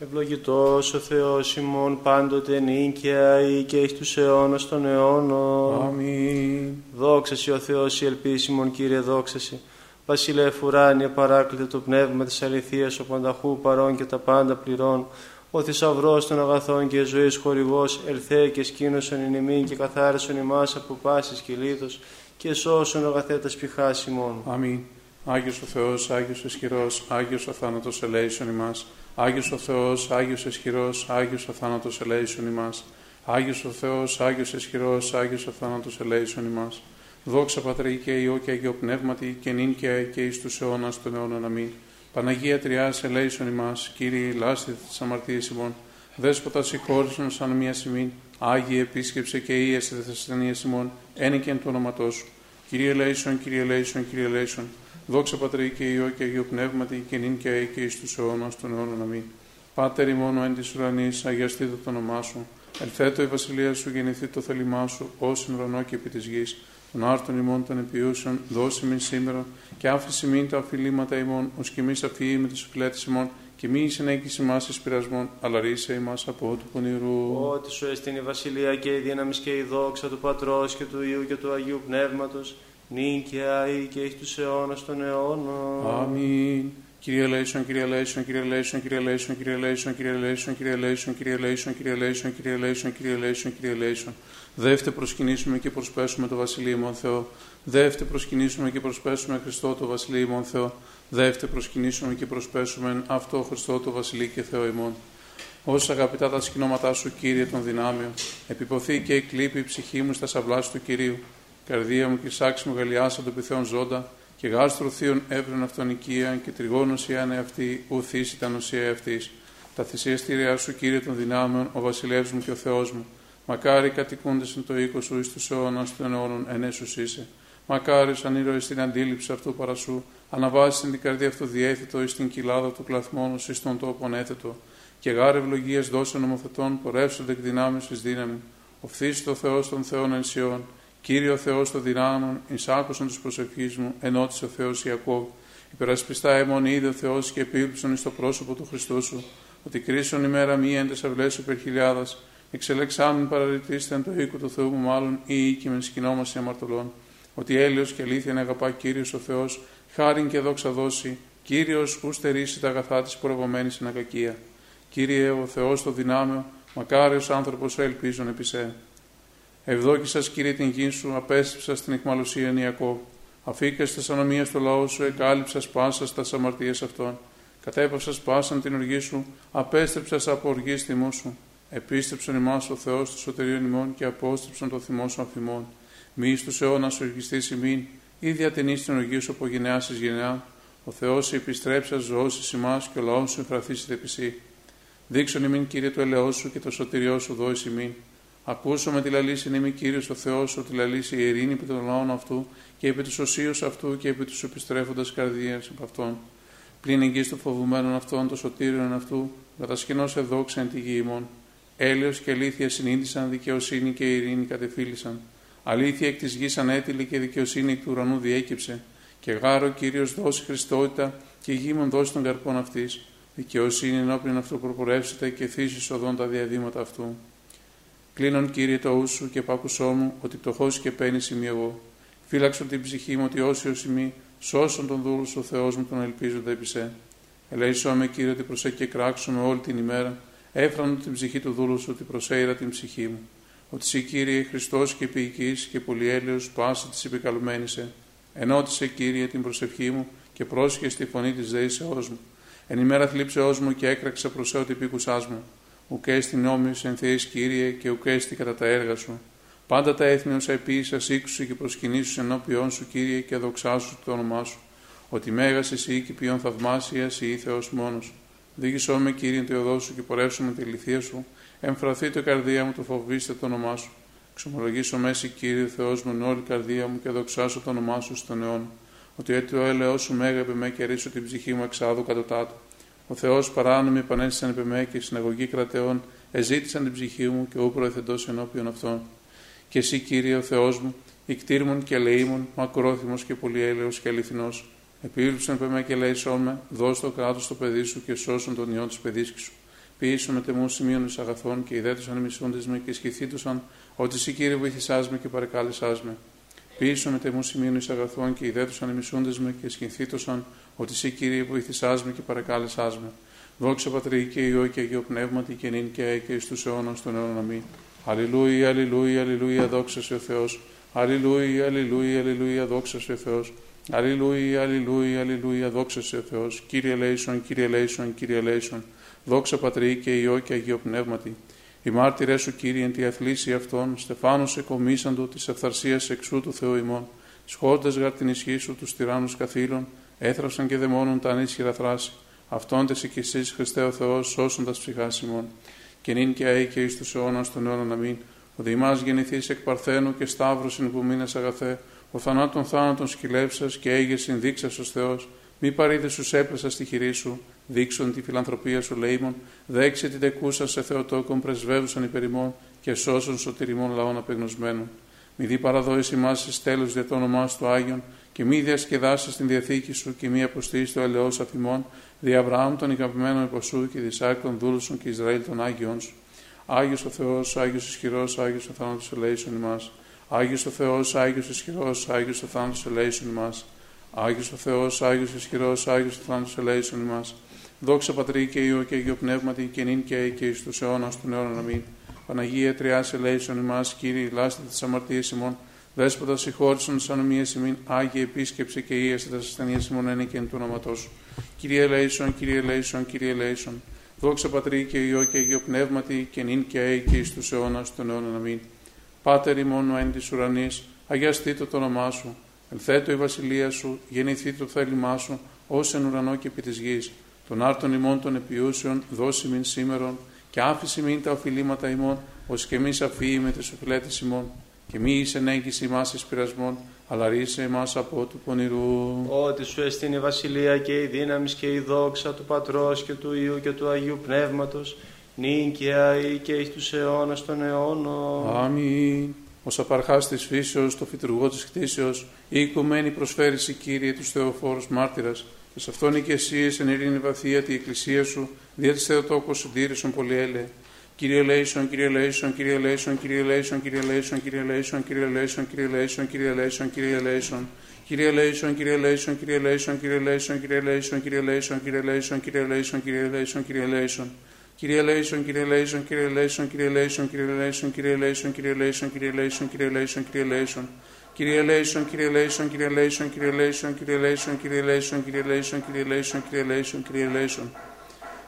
Ευλογητός ο Θεός ημών πάντοτε νίκαια ή και εις τους αιώνας των αιώνων. Αμήν. Δόξα Σοι ο Θεός η ελπίσιμον Κύριε δόξα Σοι. Βασιλεύ ουράνιε παράκλητε το πνεύμα της αληθείας ο πανταχού παρών και τα πάντα πληρών. Ο θησαυρός των αγαθών και ζωής χορηγός ελθέ και σκήνωσον εν ημίν και καθάρισον ημάς από πάσης και λίθος και σώσον αγαθέτας πηχάς ημών. Αμήν. Άγιος ο Θεός, Άγιος ισχυρός, Άγιος ο θάνατος ελέησον ημάς. Άγιος ο Θεός, Άγιος ισχυρός, Άγιος ο θάνατος ελέησον ημάς. Άγιος ο Θεός, Άγιος ισχυρός, Άγιος ο θάνατος ελέησον ημάς. Δόξα Πατρί και Υιό και Αγίο Πνεύματι και νυν και αε και εις τους αιώνας των αιώνων. Αμήν. Παναγία Τριάς ελέησον ημάς, Κύριε λάστη της αμαρτίας ημών. Δέσποτα συγχώρησον σαν μία σημήν, Άγιε επίσκεψε και ίεσε δε ασθενείας ημών, ένικεν του όνοματός σου. Κύριε ελέησον, Κύριε ελέησον, Κύριε ελέησον. Δόξα Πατρί και Υιό και Αγίο Πνεύματι και νυν και αε και εις τους αιώνας των αιώνων. Αμήν. Πάτερ ημών εν της ουρανής, αγιαστήτω το όνομά σου. Ελθέτω η βασιλεία σου, γεννηθεί το θέλημά σου, ως ουρανό και επί της γης. Των άρτων ημών των επιούσεων, δώσε μην σήμερα και άφησε μην τα αφιλήματα ημών, ως και εμείς αφιεί με τις οφειλέτε ημών, και μη συνέχιση μα εις πειρασμών, αλλά ρίσε ημάς από του πονηρού. Ότι σου έστειν η βασιλεία και η δύναμη και η δόξα του Πατρός και του Υιού και του Αγίου Πνεύματος, νυν και αεί και εις τους αιώνας των αιώνων. Αμήν. Κύριε ελέησον, Κύριε ελέησον, Κύριε ελέησον, Κύριε ελέησον, Κύριε ελέησον, Κύριε ελέησον, Κύριε ελέησον, Κύριε ελέησον, Κύριε ελέησον, Κύριε ελέησον, Κύριε ελέησον, Κύριε ελέησον. Δεύτε προσκυνήσωμεν και προσπέσωμεν τω Βασιλεί ημών Θεώ. Δεύτε προσκυνήσωμεν και προσπέσωμεν Χριστώ τω Βασιλεί ημών Θεώ. Δεύτε προσκυνήσωμεν και προσπέσωμεν αυτώ Χριστώ τω Βασιλεί και Θεώ ημών. Ως αγαπητά τα σκηνώματά σου, Κύριε των δυνάμεων, επιποθεί και εκλείπει η ψυχή μου στα σαυλά του Κυρίου. Καρδία μου και σάξη μου γαλιάσα των πυθέων ζώντα, και γάστρο θείων έβρεν αυτονικία και τριγώνος ιάνε αυτή, ουθείς ήταν ουσία αυτής. Τα θυσιαστήριά σου, Κύριε των δυνάμεων, ο βασιλεύς μου και ο Θεός μου. Μακάρι κατοικούνται εν το οίκο σου, εις τους αιώνας των αιώνων ενέσους είσαι. Μακάρι σαν ήρωες στην αντίληψη αυτού παρασού, αναβάζει την καρδία αυτού διέθετο εις την κοιλάδα του κλαθμόνου, εις τον τόπο έθετο. Και γάρε ευλογίε δώσε νομοθετών, πορεύσονται εκ δυνάμει ει δύναμη. Οφθήσει το Θεός των Θεών ενσιών. Κύριο Θεός των δυνάμων, εισάκουσαν τους προσευχή μου, ενώτησε ο Θεός Ιακώβ. Υπερασπιστά αιμον είδε ο Θεός και επίπληψον εις το πρόσωπο του Χριστού σου, ότι κρίσον ημέρα μία εν τεσσαυλέ υπερχιλιάδα, εξελεξάμουν παραρριτήστε εν το οίκο του Θεού μου, μάλλον ή οίκη με σκηνόμαση αμαρτωλών. Ότι έλεος και αλήθεια να αγαπά κύριος ο Θεός, χάριν και δόξα δώσει, κύριος ου στερήσει τα αγαθά της προηγωμένη στην ακακία. Κύριε ο Θεός το δυνάμεο, μακάριος άνθρωπος ελπίζον επί σε. Ευδόκησα, κύριε, την γη σου, απέστρεψα στην εχμαλωσία Ιακώβ. Αφήκα στα ανομία στο λαό σου, εκάλυψα πάσα στα αμαρτίε αυτών. Κατέπασα πάσαν την οργή σου, απέστρεψα από οργή θυμό σου. Επίστρεψον ημάς ο Θεός του σωτερίων ημών και απόστρεψον το θυμό σου αφημών. Μη στου αιώνας σου οργιστή ημίν, ή διατενείς την οργή σου από γενεάς εις γενεά. Ο Θεός σε επιστρέψα ζωώσεις ημάς και ο λαός σου εφραθήσεται επισή. Δείξον ημίν, κύριε, το ελαιό σου και το σωτηριό σου δώσει ημίν. Ακούσω με τη λαλήση είμαι κύριος ο Θεός, ότι λαλήσει η ειρήνη επί των λαών αυτού και επί τους οσίους αυτού και επί τους επιστρέφοντας καρδίας από αυτόν. Πλην εγγύς του φοβουμένων αυτών, το σωτήριον αυτού, κατασκηνώ σε δόξα εν τη γη ημών. Έλεος και αλήθεια συνείδησαν, δικαιοσύνη και ειρήνη κατεφίλησαν. Αλήθεια εκ της γης ανέτειλε και δικαιοσύνη εκ του ουρανού διέκυψε. Και γάρο κύριος δώσει Χριστότητα και γήμον δώσει των καρπών αυτής. Δικαιοσύνη ενώπιον αυτού προπορεύσετε και θύσει οδόν τα διαδήματα αυτού. Κλείνον κύριε το ούσου και πάκουσό μου, ότι πτωχός και παίρνει ημί εγώ. Φύλαξον την ψυχή μου, ότι όσοι ω ημί, σώσον τον δούλο ο Θεός μου τον ελπίζοντα επί σε. Ελέησό με κύριε ότι προσέχει και κράξουμε όλη την ημέρα, έφρανον την ψυχή του δούλου σου, ότι προσέειρα την ψυχή μου. Ότι σύ κύριε Χριστός και ποιητής και πολυέλαιο πάσα της επικαλουμένησε. Ενώτησε κύριε την προσευχή μου και πρόσχε στη φωνή της δέησεώ μου. Εν ημέρα θλίψεώς μου και έκραξα προσέω την μου ουκέστη νόμιο εν Θεής Κύριε και ουκέστη κατά τα έργα σου. Πάντα τα έθνη όσα επίησα σήκουσου και προσκυνήσου ενώπιον σου Κύριε και δοξάσου το όνομά σου. Ότι μέγας εσύ και ποιον θαυμάσια ή Θεός μόνος. Δίγησό με Κύριε το οδό σου και πορεύσου με τη λυθία σου. Εμφραθεί το καρδία μου το φοβήστε το όνομά σου. Ξομολογήσω μέση Κύριε Θεός μου όλη καρδία μου και δοξάσω το όνομά σου στον αιώνα. Ότι έτσι ο έλεος σου μέγα με και ρίσω την ψυχή μου εξάδου κατωτάτου. Ο Θεός παράνομοι επανέστησαν επί με και συναγωγή κρατεών εζήτησαν την ψυχή μου και ού προεθεντό ενώπιον αυτών. Και εσύ, κύριε ο Θεός μου, ικτήρμον και ελεήμων, μακρόθυμος και πολυέλεος και αληθινός, επίβλεψαν επί με και λέει με, δώσ' το κράτος στο παιδί σου και σώσον τον ιό της παιδίσκη σου. Ποίησον μετ' εμού σημείον εις αγαθόν και ιδέτωσαν οι μισούντές με και αισχυνθήτωσαν ότι συ Κύριε εβοήθησάς μοι και παρεκάλεσάς με. Ποίησον μετ' εμού σημείον εις αγαθόν και ιδέτωσαν οι μισούντές με και αισχυνθήτωσαν ότι συ Κύριε εβοήθησάς μοι και παρεκάλεσάς με. Δόξα Πατρί και Υιώ και Αγίω Πνεύματι και νυν και αεί και εις τους αιώνας των αιώνων αμήν. Αλληλούια, αλληλούια, αλληλούια, δόξα σε ο Θεός. Αλληλούια, αλληλούια, αλληλούια, δόξα σε ο Θεός. Αλληλούια, αλληλούια, αλληλούια, δόξα σε ο Θεός. Κύριε ελέησον, Κύριε ελέησον, Κύριε ελέησον. Δόξα πατρί και ιό και αγιο πνεύματι. Οι μάρτυρές σου, κύριε, εν τη αθλήση αυτών, στεφάνου εκομίσαντο της ευθαρσία εξού του Θεού ημών. Σχόντα γαρ την ισχύ σου τους τυράννους καθήλων, έθραυσαν και δαιμόνων τα ανίσχυρα θράση. Αυτόν τες και εσείς, Χριστέ ο Θεός, σώσοντα ψυχάς ημών. Και νυν και αεί και εις τους αιώνας των αιώνων αμήν. Ο Δημάς γεννηθείς εκ Παρθένου και Σταύρου εν αγαθέ, ο θανάτων θάνατον σκυλεύσα και έγε συνδείξα ως Θεός. Μη παρήδε σου έπεσα στη χειρή σου, δείξον τη φιλανθρωπία σου λέιμον, δέξε την τεκούσας σε Θεοτόκον πρεσβεύουσαν υπερημών και σώσον σωτηριμών λαών απεγνωσμένων. Μη δει παραδόηση μας εις τέλος για το όνομά του Άγιον, και μη διασκεδάσεις την διαθήκη σου και μη αποστήσει το ελαιό αφημών δι' Αβραάμ των ικαπημένων υποσού και δι' των δούλων και Ισραήλ των Άγιων σου. Άγιος ο Θεός, Άγιος ισχυρός, Άγιος ο θάνατος ελέησον ημάς. Άγιος ο Θεός, Άγιος ισχυρός, Άγιος ο θάνατος ελέησον ημάς. Άγιος ο Θεός, Άγιος ισχυρός, Άγιος ο θάνατος ελέησον ημάς. Δόξα πατρί και ιό και αγιο πνεύματι και νυν και αί και εις τους αιώνας του νέο να μην. Παναγία τριά ελέησον ημάς, κύριε, λάστη της αμαρτίας ημών Δέσποτα συγχώρησον τις ανομίες ημών, Άγιε επίσκεψη και ίεστε τα ασθενείες ημών είναι και εν του όνοματός σου. Κύριε ελέησον, Κύριε ελέησον, Κύριε ελέησον. Δόξα Πατρί και Υιό και Αγίο Πνεύματι και νυν και αεί και εις τους αιώνας των αιώνων αμήν. Πάτερ ημών εν της ουρανής, αγιαστήτω το όνομά σου, ελθέτω η βασιλεία σου, γεννηθεί το θέλημά σου, ως εν ουρανό και επί της γης. Τον άρτον ημών των επιούσεων δώσει μην σήμερον και άφηση μην τα οφειλήματα ημών, ως και εμείς αφήει με τις οφειλέτες ημών. Και μη εις ενέγγιση ημάς εις πειρασμών, αλλά ρίσε εμάς από του πονηρού. Ότι σου εστίν η βασιλεία και η δύναμη και η δόξα του Πατρός και του Υιού και του Αγίου Πνεύματος, νυν και αεί και εις τους αιώνας των αιώνων. Αμήν. Ως απαρχάς της φύσεως, τω φυτουργώ της κτίσεως, η οικουμένη προσφέρει σοι Κύριε τους Θεοφόρους μάρτυρας, ταις αυτών ικεσίαις εν ειρήνη βαθεία την Εκκλησίαν σου, δια της Θεοτόκου συντήρησον πολυέλεε. Κύριε ελέησον, Κύριε Λέισον, Κύριε Λέισον, Κύριε Λέισον, Κύριε Λέισον, Κύριε Λέισον, Κύριε Λέισον, Κύριε Λέισον, Κύριε Λέισον, Κύριε Λέισον. Κύριε Λέισον, Κύριε Λέισον, Κύριε Λέισον, Κύριε Λέισον, Κύριε Λέισον, Κύριε Λέισον, Κύριε Λέισον, Κύριε Λέισον, Κύριε Λέισον, Κύριε Λέισον. Κύριε ελέησον, Κύριε Λέισον, Κύριε Λέισον, Κύριε Λέισον, Κύριε Λέισον, Κύριε Λέισον, Κύριε Λέισον, Κύριε Λέισον, Κύριε Λέισον, Κύριε Λέισον. Κύριε Λέισον, Κύριε Λέισον, Κύριε Λέισον, Κύριε Λέισον, Κύριε Λέισον, Κύριε Λέισον, Κύριε Λέισον, Κύριε Λέισον, Κύριε Λέισον, Κύριε Λέισον.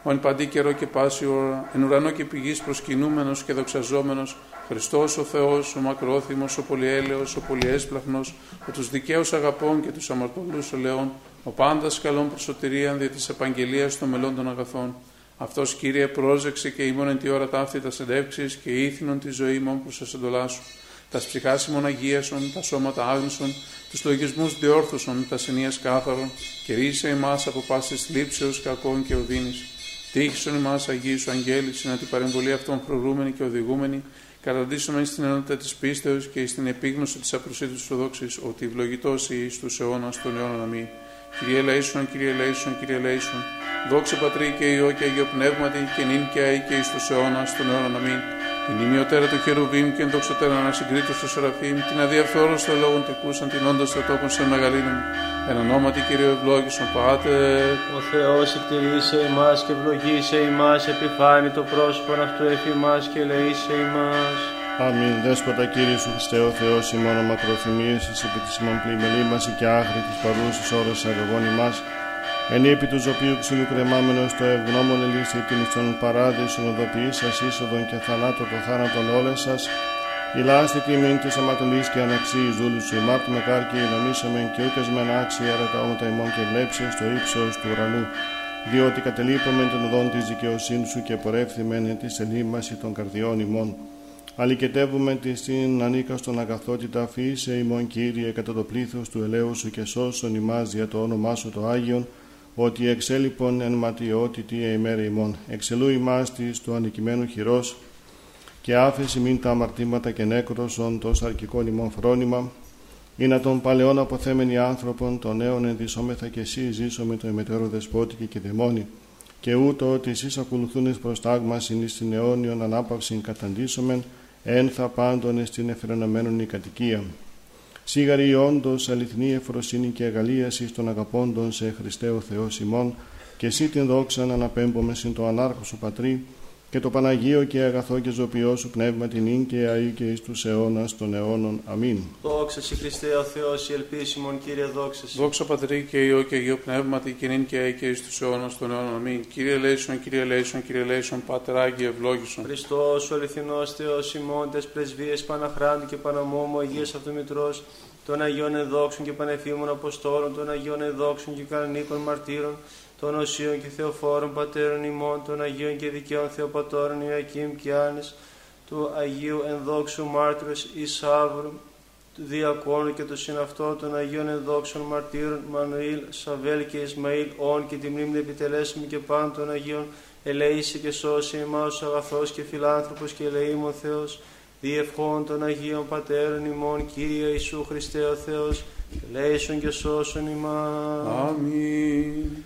Ο εν παντί καιρώ και πάση ώρα, εν ουρανώ και επί γης προσκυνούμενος και δοξαζόμενος, Χριστός ο Θεός, ο μακρόθυμος, ο πολυέλεος, ο πολυέσπλαχνος, ο τους δικαίους αγαπών και τους αμαρτωλούς ελεών, ο πάντας καλών προσωτηρίαν δια της επαγγελίας των μελών των αγαθών. Αυτός Κύριε πρόσεξε και ημών εν τη ώρα ταύτη τας συντεύξεις και ήθινον τη ζωή μου προς σας εντολάσου. Τας ψυχάς ημών αγίασον, τα σώματα άγνωσον, τους λογισμούς διόρθωσον, τας συνείας κάθαρον και ρίσε εμάς από πάσης θλίψεως κακών και οδύνης. Τύχησον εμά, Αγίου Σου Αγγέλη, να την παρεμβολή αυτών προηγούμενη και οδηγούμενη, καταντήσουμε στην ενότητα της πίστεως και στην επίγνωση της απροσίτου του δόξη, ότι ευλογητός ή στου αιώνας των αιώνων αμή. Κυρία Λαίσον, κυρία Λαίσον, κυρία Λαίσον, δόξα πατρί και ιό και αγιο πνεύματι, και νυν και και εις τους αιώνας των αιώνων. Την ημιωτέρα του Χερουβίμ και ενδοξωτέρα ανασυγκρίτω του Σεραφείμ, την αδιαφθόρωστο λόγων τεκούσαν την όντως των τόπο σε μεγαλύνων. Εν ονόματι κύριο ευλόγησον πάτε. Ο Θεός εκτελήσε εμάς και ευλογήσε εμά, επιφάνει το πρόσωπο αυτού εφημά και λέει σε εμά. Αμήν, δέσποτα κύριε σου Χριστέ, ο Θεός, η μόνο μακροθυμίε σα, επί της ημών πλημελή μας και άχρη της παρούσης ώρας αγωγών μας εν επί του ζωπίου ξυλού κρεμάμενος το ευγνώμων ελίστη την στον παράδεισον οδοποιής σας είσοδον και θανάτω το θάνατον όλες σας, Ηλάστε τιμήν της αματολής και αναξίης δούλου σου, ημάρτου με κάρκη νομίσαμεν και ούκες με άξια άρα τα όματα ημών και βλέψεις στο ύψος του ουρανού, διότι κατελείπαμε τον οδόν της δικαιοσύνης σου και πορεύθυμεν της ελίμαση των καρδιών ημών. Αλικετεύουμε της στην ανίκαστον αγαθότητα αφήσε ημών Κύριε κατά το πλήθος του ελαίου σου και σώσον ημάς για το όνομά σου το Άγιον, ότι εξέλιπον εν ματιότητη ημέρα ημών. Εξελού ημάς της του ανικημένου χειρός και άφεση μην τα αμαρτήματα και νέκροσον το σαρκικό ημών φρόνημα, ή να τον παλαιόν αποθέμενοι άνθρωπον, των νέων ενδυσόμεθα και εσύ ζήσομη το ημετέρω δεσπότικη και δαιμόνι, και ούτω ότι εσείς ακολουθούν εις προστάγμασιν εις την αιώνιον ανάπαυσιν καταντήσομεν, εν θα πάντων στην εφρενωμένον η κατοικία. Σίγαρη όντως αληθινή εφροσύνη και αγαλίαση των αγαπώντων σε Χριστέ ο Θεός ημών, και εσύ την δόξα να αναπέμπομαι συν το ανάρχο σου πατρί, και το Παναγίο και αγαθό και ζωπιό σου πνεύμα την ίν και αή και εις τους αιώνας των αιώνων. Αμήν. Δόξα σε Χριστέ ο Θεός, η ελπίσιμον Κύριε δόξα σε. Δόξα Πατρί και Υιό και Αγίο Πνεύματι και νυν και αή και εις τους αιώνας των αιώνων. Αμήν. Κύριε Λέησον, Κύριε Λέησον, Κύριε Λέησον, Πάτερ Άγιε ευλόγησον. Χριστός ο αληθινός Θεός ημών, τες πρεσβείες Παναχράντου και Παναμόμου Αγίας Αυτομητρός, των Αγίων Εδόξων και Πανεφήμων Αποστόλων, των Αγίων Εδόξων και Κανονίκων Μαρτύρων, των Οσίων και Θεοφόρων Πατέρων ημών, των Αγίων και Δικαίων Θεοπατώρων Ιακήμ και Άνης, του Αγίου Ενδόξου Μάρτυρος Ισάβρου, του Διακόνου και του συναυτών των Αγίων Ενδόξων Μαρτύρων Μανουήλ, Σαβέλ και Ισμαήλ, όν και τη μνήμη επιτελέσουμε και πάντων των Αγίων, ελέησε και σώσει εμάς αγαθός και φιλάνθρωπος και ελεήμων Θεός, διευχών των Αγίων Πατέρων ημών, Κύριε Ιησού Χριστέ ο Θεός, ελέησον και σώσον ημάς. Αμήν.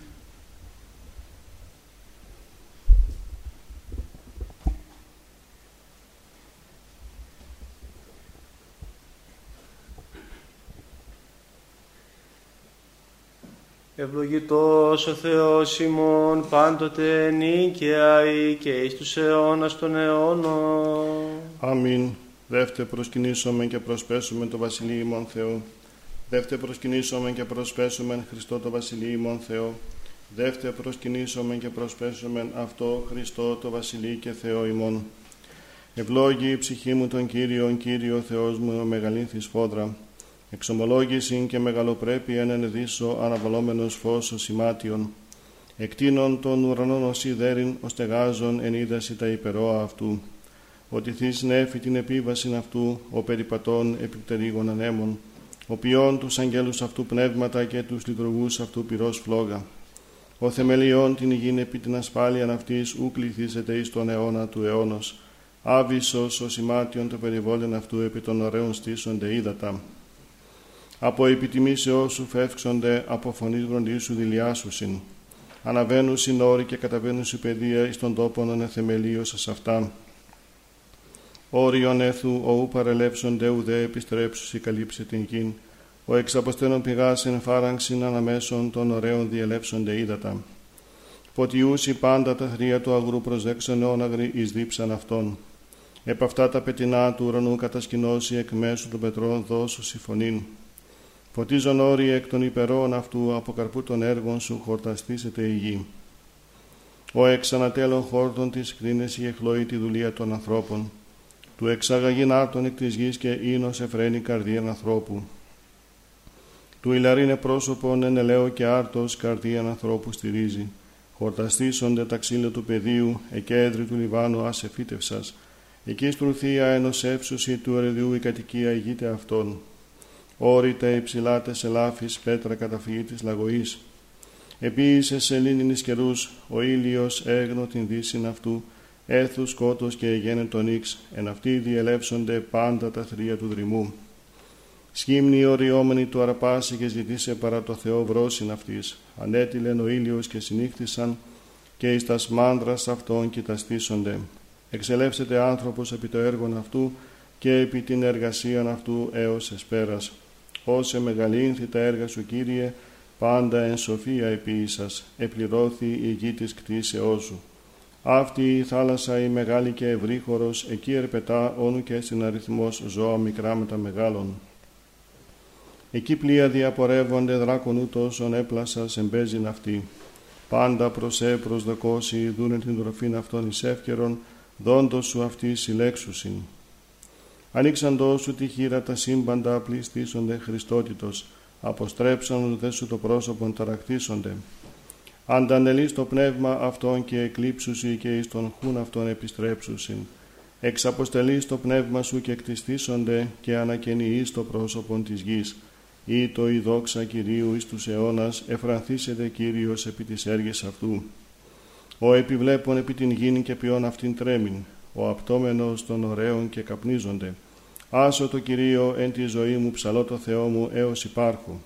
Ευλογητός ο Θεός ημών πάντοτε νίκαια και εις τους αιώνας των αιώνων. Αμήν. Δεύτε προσκυνήσομεν και προσπέσουμε το Βασιλείο ημών Θεό. Δεύτε προσκυνήσομεν και προσπέσουμε Χριστό το Βασιλείο ημών Θεό. Δεύτε προσκυνήσομεν και προσπέσουμε αυτό Χριστό το Βασιλείο και Θεό ημών. Ευλόγη η ψυχή μου τον Κύριον, Κύριο Θεός μου, ο μεγαλύνθης φόδρα. Εξομολόγηση και μεγαλοπρέπεια εν δίσο αναβαλόμενος φως ο σημάτιον. Εκτείνων των ουρανών ως ιδέριν, ως τεγάζων εν είδαση τα υπερόα αυτού. Ότι θείς νέφη την επίβαση αυτού, ο περιπατών επιπτερίγων ανέμων, ο ποιόν τους αγγέλους αυτού πνεύματα και τους λειτουργούς αυτού πυρός φλόγα. Ο θεμελιών την υγιήν επί την ασφάλεια αυτής ου κληθήσεται εις τον αιώνα του αιώνος. Άβυσος ο σημάτιον το περιβόλεν αυτού επί των ωραίων στήσονται ύδατα. Από επιτιμήσεώς σου φεύξονται, από φωνής βροντίσου δηλιάσουσιν. Αναβαίνουν όροι και καταβαίνουν η παιδεία εις τον τόπον ανεθεμελίωσα σε αυτά. Όριον έθου, οού παρελεύσονται ουδέ επιστρέψουσι καλύψε την γην. Ο εξαποστένων πηγάσιν φάραγξιν αναμέσων των ωραίων διελεύσονται ύδατα. Ποτιούσι πάντα τα θρία του αγρού προσέξαν όναγροι εις δίψαν αυτών. Επ' αυτά τα πετεινά του ουρανού κατασκηνώσει εκ μέσου των πετρών δώσου συμφωνήν. Φωτίζον όροι εκ των υπερών αυτού από καρπού των έργων σου χορταστήσετε η γη. Ο εξ ανατέλων χόρτων της κρίνες η εχλώη τη δουλεία των ανθρώπων. Του εξαγαγήν άρτων εκ της γης και ίνος εφραίνει καρδίαν ανθρώπου. Του ηλαρίνε πρόσωπον εν ελαίο και άρτος καρδίαν ανθρώπου στηρίζει. Χορταστήσονται τα ξύλα του πεδίου, εκέντρη του Λιβάνου άσε φύτευσας. Εκεί στρουθία ενός έψουση του ερεδιού η κατοικία ηγείται αυτών όρητα υψηλάτες ελάφης πέτρα καταφυγή της λαγωής. Επίησε σε λίνινης καιρούς, ο ήλιος έγνο την δύση αυτού, έθου σκότος και εγένε τον ίξ, εν αυτοί διελεύσονται πάντα τα θρία του δρυμού. Σχήμνη οριόμενη του αρπάσει και ζητήσε παρά το Θεό βρόσιν αυτής. Ανέτειλεν ο ήλιος και συνήχθησαν και εις τας μάνδρας αυτών κοιταστήσονται. Εξελεύσεται άνθρωπος επί το έργον αυτού και επί την εργασία αυτού έως εσπέρας όσε μεγαλύνθη τα έργα σου Κύριε, πάντα εν σοφία επίησας, επληρώθη η γη της κτήσεώς σου. Αυτή η θάλασσα η μεγάλη και ευρύχωρος, εκεί ερπετά όνου και στην αριθμός ζώα μικρά με τα μεγάλων. Εκεί πλοία διαπορεύονται δράκον ούτωσον έπλασας εμπέζειν αυτή. Πάντα προσέ προσδοκώσει δούνε την τροφήν αυτών εις εύκαιρον, δόντος σου αυτή συλλέξουσιν. Ανοίξαντό σου τη χείρα τα σύμπαντα πληστήσονται Χριστότητος, αποστρέψαν δε σου το πρόσωπον ταρακτήσονται. Αντανελείς το πνεύμα αυτών και εκλείψουσι και εις τον χούν αυτών επιστρέψουσιν. Εξαποστελείς το πνεύμα σου και εκτιστήσονται και ανακαινιείς το πρόσωπον της γης. Ή το η δόξα Κυρίου εις τους αιώνας εφρανθήσεται Κύριος επί της έργης αυτού. Ο επιβλέπων επί την γήνη και ποιόν αυτήν τρέμην, ο απτόμενος των ωραίων και καπνίζονται. Άσο το Κυρίο εν τη ζωή μου ψαλώ το Θεό μου έως υπάρχω.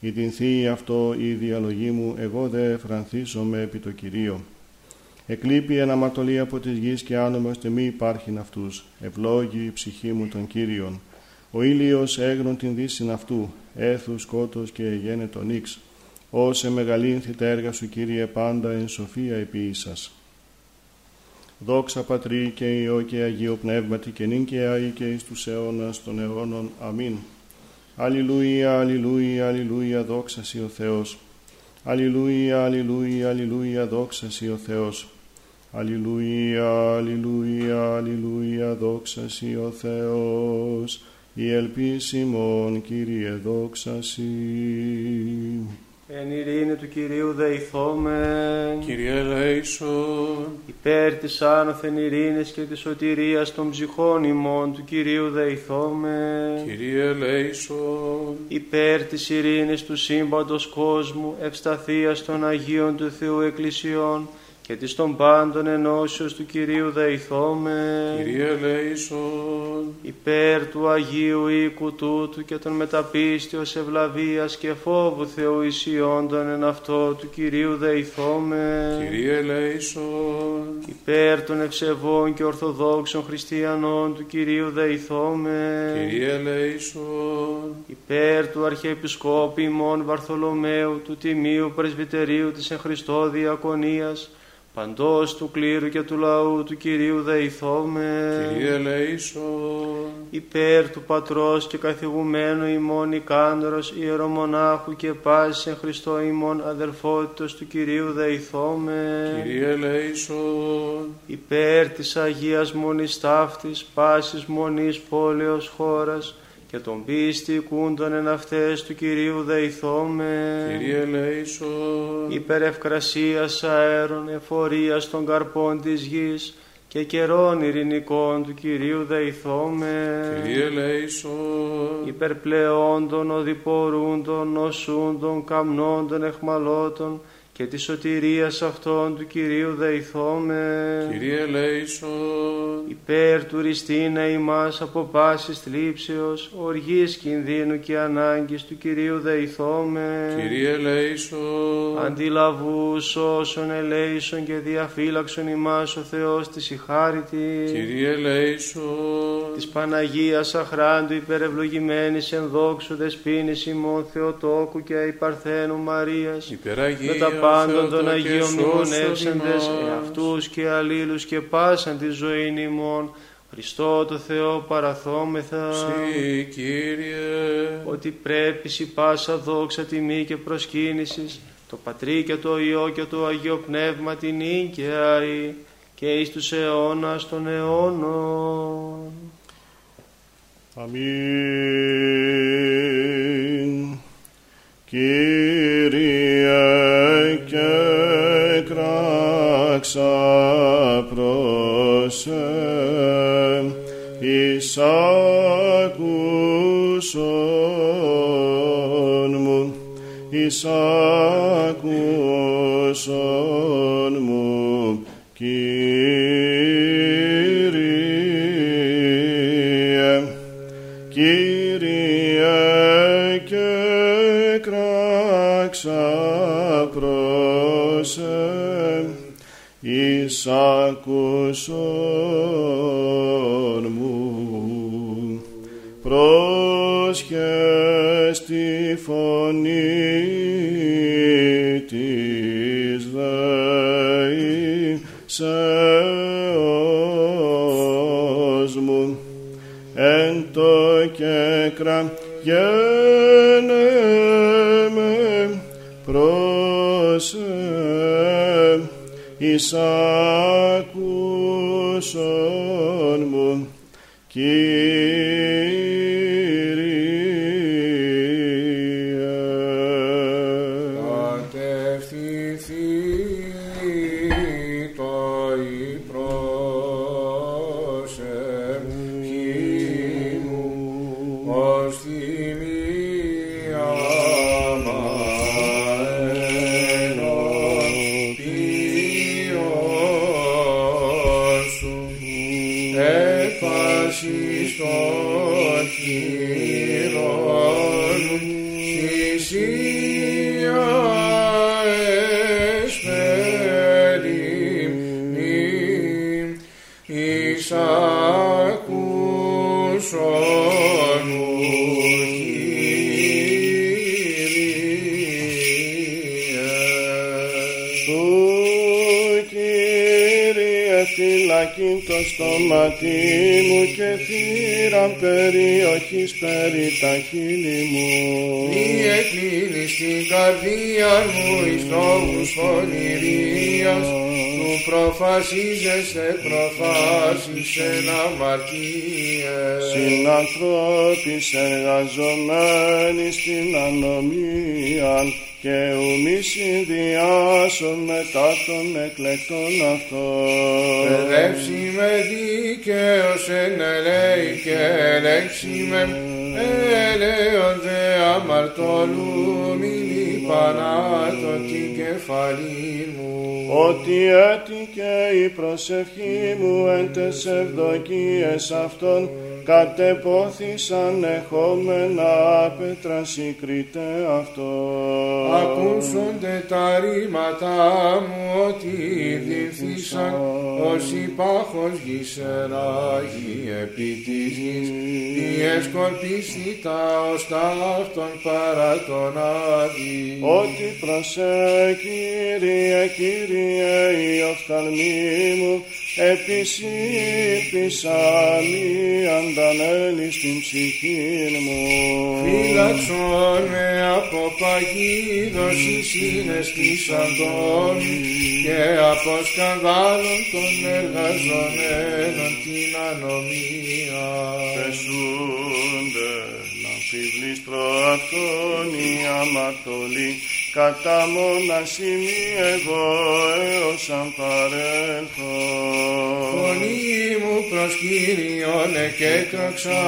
Η την θύη αυτό η διαλογή μου εγώ δε εφρανθίζομαι επί το Κυρίο. Εκλείπει αναμαρτωλή από της γης και άνομα ώστε μη υπάρχει αυτούς. Ευλόγη η ψυχή μου των κύριων. Ο ήλιος έγνων την δύση αυτού, έθους σκότος και γένε τον ύξ. Όσε μεγαλύνθη τα έργα σου, κύριε, πάντα εν σοφία επί σας. Δόξα Πατρί και Υιό και Αγίο Πνεύματι και νυν και αή και εις τους αιώνας των αιώνων. Αμήν. Αλληλούια, αλληλούια, αλληλούια, δόξα Σοι ο Θεός. Αλληλούια, αλληλούια, αλληλούια, δόξα Σοι ο Θεός. Αλληλούια, αλληλούια, αλληλούια, δόξα Σοι ο Θεός. Η ελπίσιμον, Κύριε, δόξα Σοι. Εν ειρήνη του Κυρίου δεηθόμεν. Κύριε ελέησον. Υπέρ της άνωθεν ειρήνης και της σωτηρίας των ψυχών ημών του Κυρίου δεηθόμεν. Κύριε ελέησον. Υπέρ της ειρήνης του σύμπαντος κόσμου, ευσταθίας των Αγίων του Θεού Εκκλησιών, και της των πάντων ενώσεως του Κυρίου δεηθώμε. Κύριε ελέησον. Υπέρ του Αγίου οίκου τούτου και των μεταπίστεως ευλαβίας και φόβου Θεού ισιόντων εν αυτό του Κυρίου δεηθώμε. Κύριε ελέησον. Υπέρ των ευσεβών και ορθοδόξων χριστιανών του Κυρίου δεηθώμε. Κύριε ελέησον. Υπέρ του Αρχιεπισκόπη ημών Βαρθολομαίου του Τιμίου Πρεσβυτερίου της εν Χριστώ Διακονίας παντός του κλήρου και του λαού του Κυρίου δεηθώμε. Κύριε ελέησον. Υπέρ του Πατρός και καθηγουμένου ημών Ικάνδρος ιερομονάχου και πάσης εν Χριστώ ημών αδελφότητος του Κυρίου δεηθώμε. Κύριε ελέησον. Υπέρ της Αγίας Μονής Ταύτης, πάσης Μονής πόλεως χώρας, και τον πίστη κούντον εν αυτές του Κυρίου δεηθώμε. Κύριε ελέησον. Υπέρ ευκρασίας αέρων, εφορίας των καρπών της γης και καιρών ειρηνικών του Κυρίου δεηθώμε. Κύριε ελέησον. Υπέρ πλεόντων, οδηπορούντων, νοσούντων, καμνόντων, εχμαλώτων, και τη σωτηρίας αυτών του Κυρίου δεηθώμε. Κύριε ελέησον. Υπέρ του ριστίνα ημάς από πάσης θλίψεως, οργής κινδύνου και ανάγκης του Κυρίου δεηθώμε. Κύριε ελέησον. Αντιλαβούς όσων ελέησον και διαφύλαξον ημάς ο Θεός της ηχάρητη. Κύριε ελέησον. Της Παναγίας αχράντου υπερευλογημένης εν δόξου δεσπίνης ημών Θεοτόκου και υπαρθένου Μαρίας. Υπεραγία με τα πάντων των Θεοτόκε, Αγίων σώσον μνημονεύσαντες ημάς. εαυτούς και αλλήλους και πάσαν τη ζωή ημών. Χριστό το Θεό παραθόμεθα. Συ, Κύριε. Ότι πρέπει σι πάσα δόξα τιμή και προσκύνησης το Πατρί και το Υιό και το Αγίο Πνεύμα την και αή και εις τους αιώνας των αιώνων. Αμήν. Κύριε κράξα προσε εις άκουσον μου, εις άκουσον εις άκουσον μου. Πρόσχες στη φωνή της δεήσεως μου. Εν το και γένε με προσε εις άκουσον μου στόματι μου και θύραν περιοχής περί τα χείλη μου. Μη εκλείνεις την καρδία μου εις λόγους πονηρίας του προφασίζεσαι προφάσεις εν αμαρτίες. Συνανθρώπης εργαζομένοι στην ανομία και ουμή συνδυάσω μετά των εκλεκτών αυτών. Παιδεύσει με δίκαιος εν ελέη και ελέξει με ελέον δε αμαρτωλού μη λιπανάτω την κεφαλή μου. Ότι έτυχε η προσευχή μου εν τες ευδοκίες αυτών κατεπόθησαν εχόμενα πέτρα συγκρίτε αυτό. Ακούσονται τα ρήματα μου ότι διευθύσαν ως υπάχος γης εράγη επί της γης διεσκορπίστη τα ως τα αυτόν παρά τον άδει. Ότι προσέ Κύριε, Κύριε η οφθαλμή μου επισήπησα μη αντανέλη στην ψυχή μου. Φύλαξον με από παγίδος οι συναισθήσαντων και από σκανδάλων των εργαζομένων την ανομία. Πεσούνται να φιβλείς προαυτόν οι αμαρτωλοί κατά μονασίμη εγώ έως αν παρέλθω. Φωνή μου προς Κύριον εκέτραξα,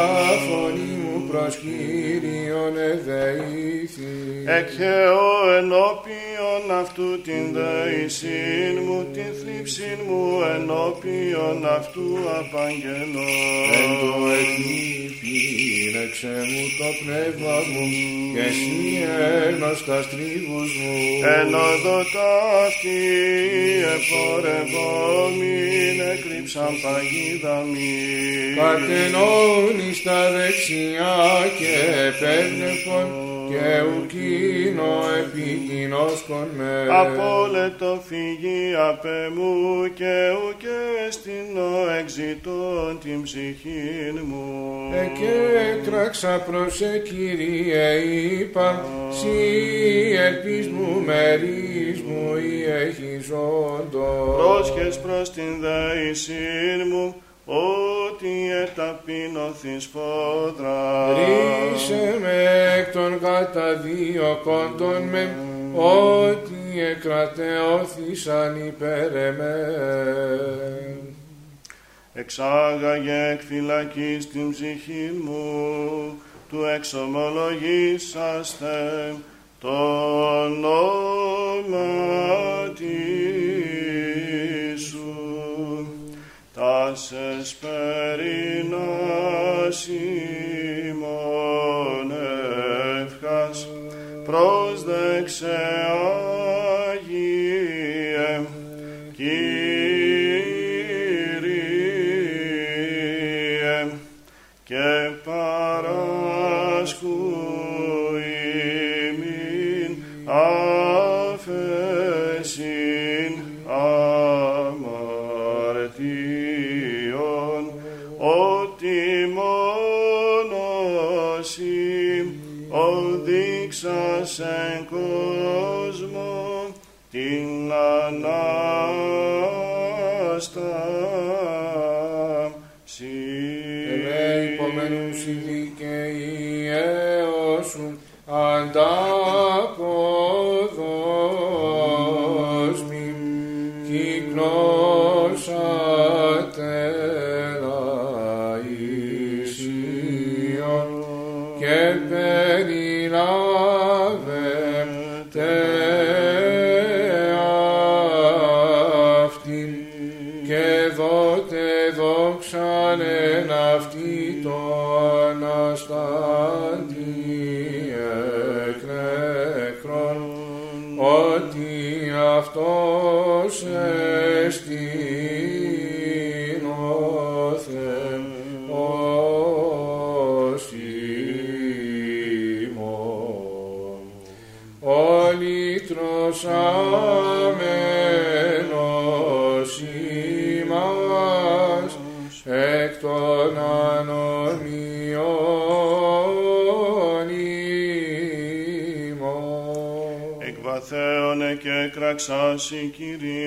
φωνή μου προς Κύριον εδεήθη. Εκχαιώ ενώπιον αυτού την δεησήν μου, την θλίψην μου ενώπιον αυτού απαγγελώ. Εν το εκνήπη ρέξε μου το πνεύμα μου και εσύ ένος τα στρίβους μου. Εν οδό ταύτη εφορευόμην εκρύψαν παγίδα μη. Παρθενώνει στα δεξιά και επέβλεπον και ουκίνο επιγεινώσκον με. Απόλετο φυγή απέ μου και ουκέ στην εξητών την ψυχήν μου. Εκέτραξα προς ε, Κύριε είπα, σύ ελπίς μου μερίς μου ή έχεις όντως. Πρόσχες προς την δεησήν μου, ότι εταπεινωθείς φόδρα. Ρίσε με εκ των καταδίωκοντων με, ότι εκρατεώθησαν υπέρ εμέν. Εξάγαγε εκ φυλακής την ψυχή μου, του εξομολογήσαστε το όνομα σου. Τάσες περινάς ημών εύχας, πρόσδεξε οδείξας εν κόσμο την Ανάσταση. Ελέ υπομένους οι δικαίοι έωσουν αντάποδος και κραξάσι, Κύριε, Κύριε,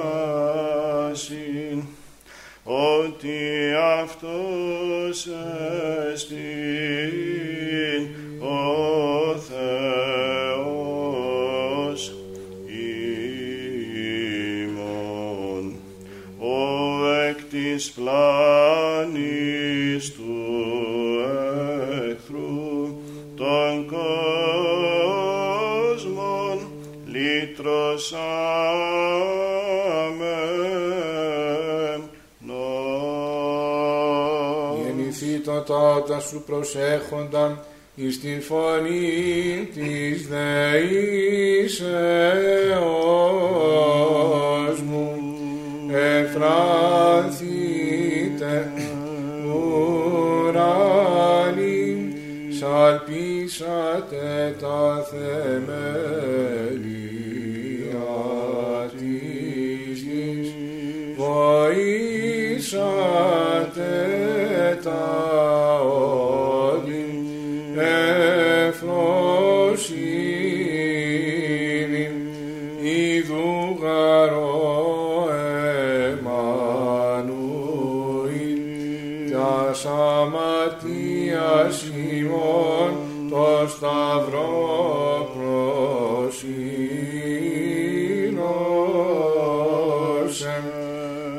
Αναστάσιν ότι αυτός εστίν ο Θεός ημών. Ο εκ της πλάνης του γεννηθήτωτα τα σου προσέχονταν εις την φωνή της δεήσεώς μου. Εφράθητε ουρανή σαλπίσατε τα θεμέλια σταυρό προσήλωσεν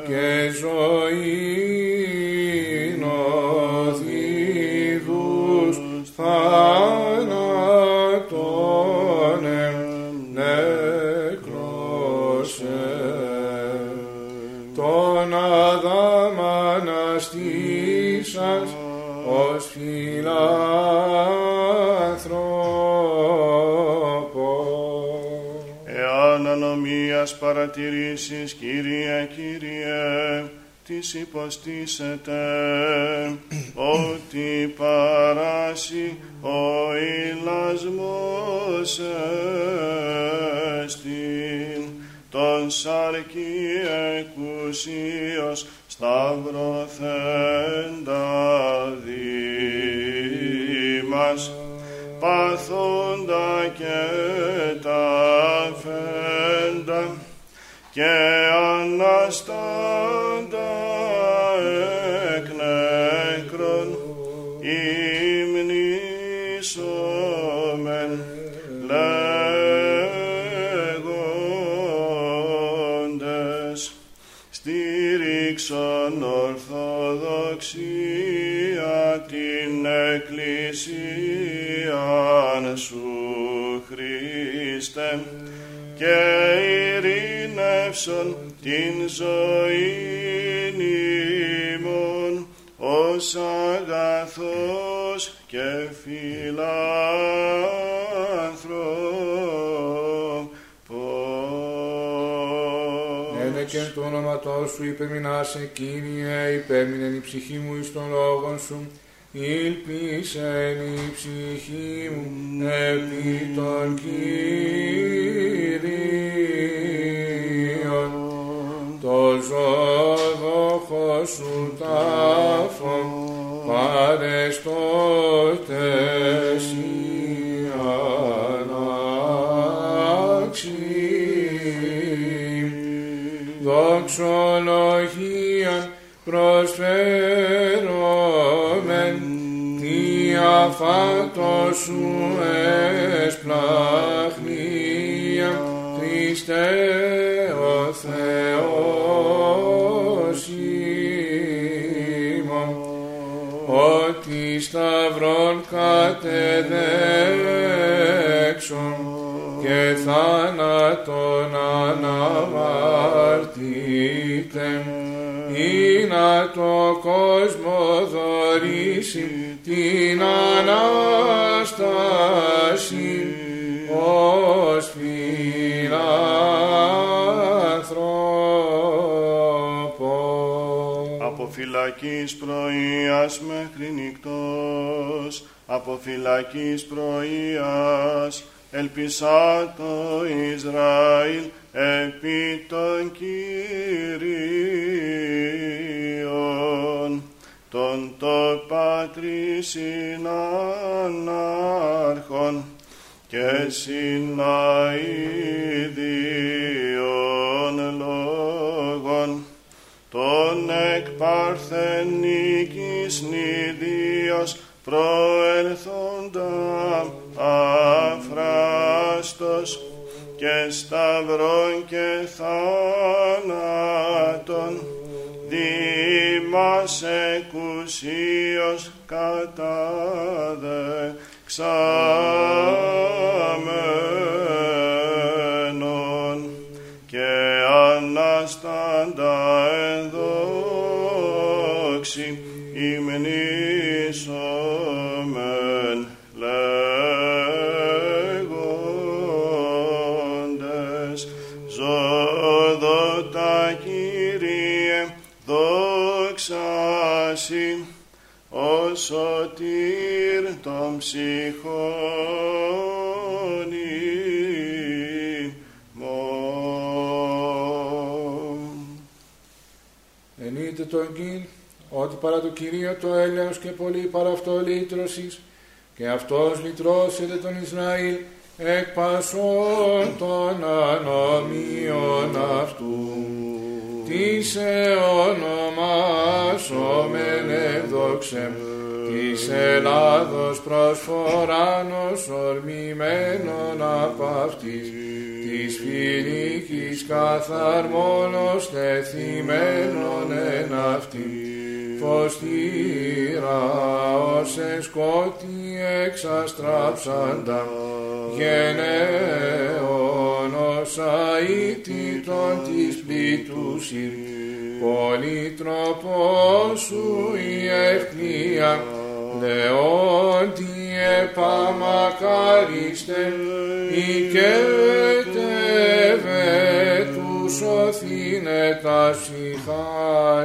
και ζωήν οθίδους θάνατον νεκρόσεν τον Αδάμ αναστήσας ως φιλάνθρωπο. Ανομίας παρατηρήσεις, Κύριε, Κύριε, τις υποστήσετε, ότι παράσει ο ηλασμός εστιν, τον σαρκή εκουσίως σταυρωθέντα δήμας, παθούντα και τα φέντα και αναστάντα εκ νεκρών υμνήσομεν λέγοντες. Στήριξον ορθοδοξία την εκκλησία σου Χριστέ και ειρήνευσον την ζωή ημών ως αγαθός και φιλάνθρωπος. Ένε και το όνομα σου υπεμεινάσε Κύριε, υπέμεινεν η ψυχή μου εις των λόγων σου. Ήλπισεν η ψυχή μου επί των Κύριων. Φυλακής πρωίας μέχρι νυχτός, από φυλακής πρωίας, ελπισά το Ισραήλ επί των Κυρίων, τον το πατρίσιν ανάρχον και συναηδίων προελθόντα αφράστος και σταυρών και θάνατον δήμας εκουσίως καταδεξαμένον ψυχών ημών. Ενείτε τον Κύρι, ότι παρά το Κυρίο το έλεος και πολύ παρά αυτό λύτρωσης, και αυτός λυτρώσεται τον Ισραήλ εκ πασών των ανομίων αυτού. Της ονομάσομεν ευδόξεμ, της Ελλάδος προσφοράνος ορμημένων απ' αυτής, της φιλικής καθαρμόνος τεθειμένων εν αυτή, φωστήρα ως εσκότη εξαστράψαντα, γενναίων ως αίτητον της πλήτουσιν, πολυτροπός σου η ευκλία, Δεόντι επαμακαρίστε, οικέτευε τους σωθήνε τα ψυχάσιμο.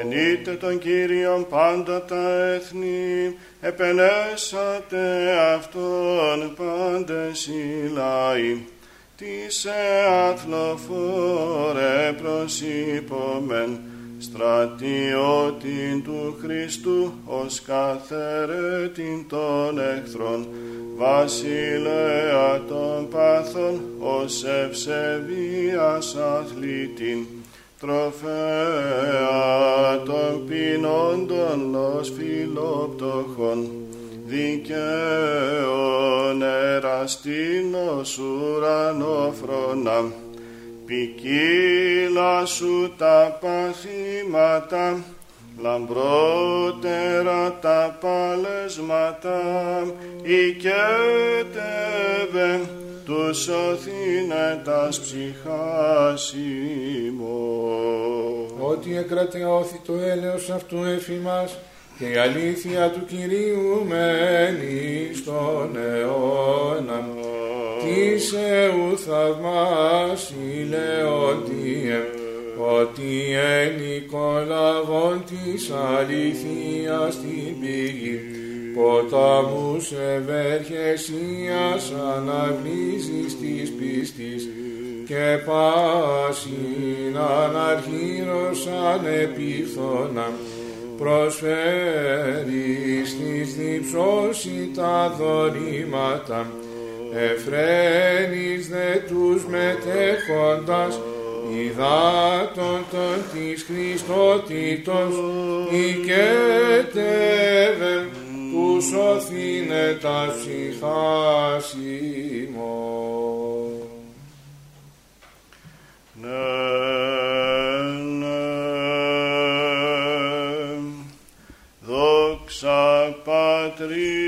Ενείτε τον Κύριον πάντα τα έθνη, επενέσατε Αυτόν πάντες οι λαοί. Τι σε αθλοφόρε προσυπομεν, στρατιώτην του Χριστού ως καθαιρέτην των εχθρών, βασιλέα των πάθων ως ευσεβίας αθλητήν, τροφέα των πεινώντων ως φιλοπτωχών, δικαίων εραστήνος ουρανόφρονα, ποικίλα σου τα παθήματα, λαμπρότερα τα παλέσματα, οικέτευε τους οθήνετας ψυχάς ημών. ότι εκρατεώθη το έλεος αυτού εφημάς και η αλήθεια του Κυρίου μένει στον αιώνα. Τι σε ου θαυμάσει λεοντίε, ότι εν Νικολαγών της αληθείας την πηγή, ποταμούς ευερχεσίας αναβλύζεις της πίστης, και πάσιν αναρχήρωσαν επίφθονα, προσφέρεις της διψώση τα δωρήματα, εφραίνεις δε τους μετέχοντας, υδάτων των της Χριστότητος, οικέτευε τους οθήνε τα ψυχάς ημών. Ναι, ναι. Πατρί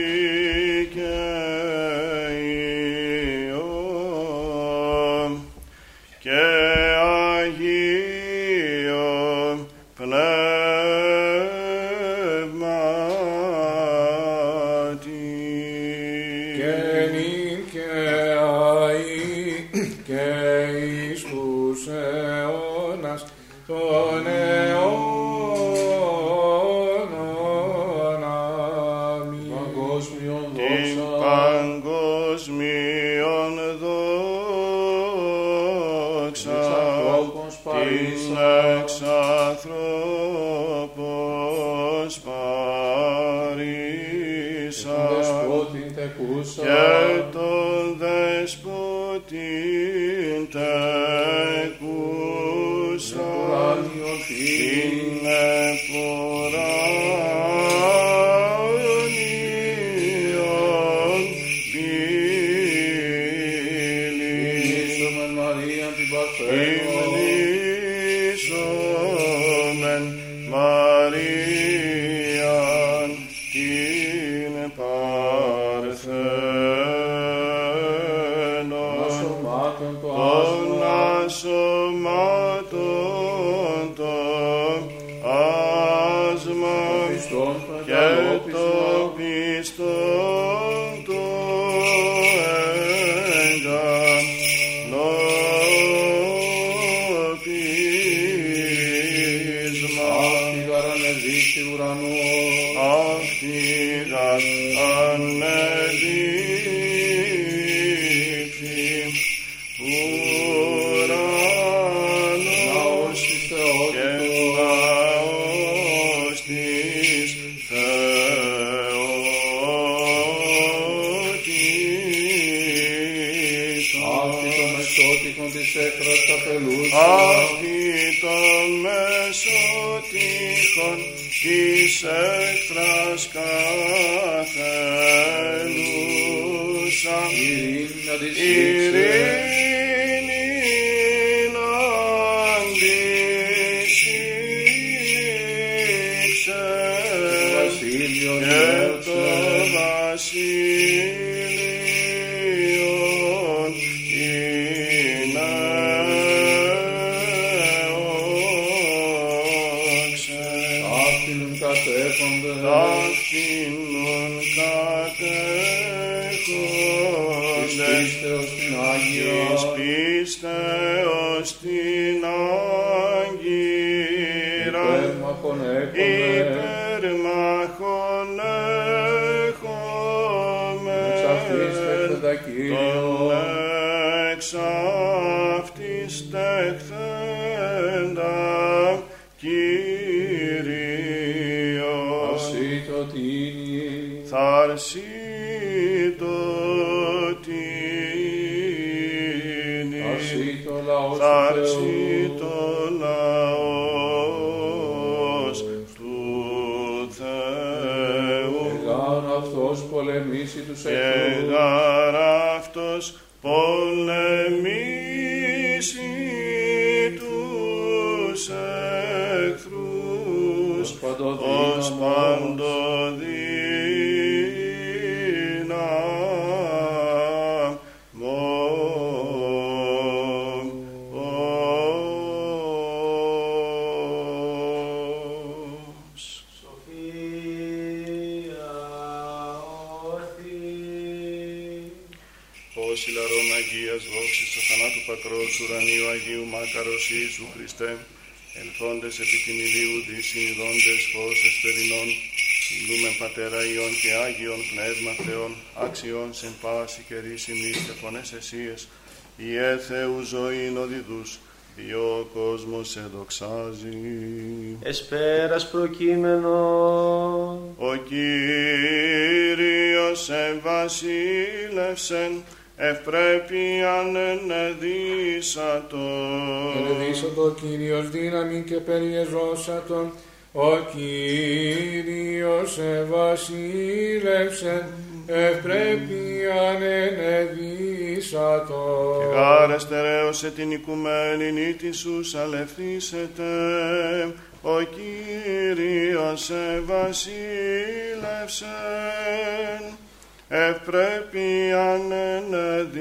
τα Κύριο. Εξ αυτής τεχθέντα Κύριος. Ασύ το τίνι. Θαρσί Χριστέ, ελθόντες επί την ηλίου δυσυνειδώντες φως εσπερινών, Πατέρα Υιών και Άγιον Πνεύμα Θεών, αξιών σε πάση και ρίσιμη και φωνές εσύες, Ιε Θεού ζωήν οδηδούς, κόσμος εδοξάζει. Εσπέρας προκείμενο. Ο Κύριος ευασίλευσεν, ευπρέπειαν ενεδύσατον. Ενεδύσατο ο Κύριος δύναμη και περιεζώσατον, ο Κύριος ευασίλευσε, ευπρέπειαν ενεδύσατον. Και γάρε στερέωσε την οικουμένη νύτη σου σαλευθύσετε, ο Κύριος ευασίλευσε ευπρέπειαν ενεδύσατο.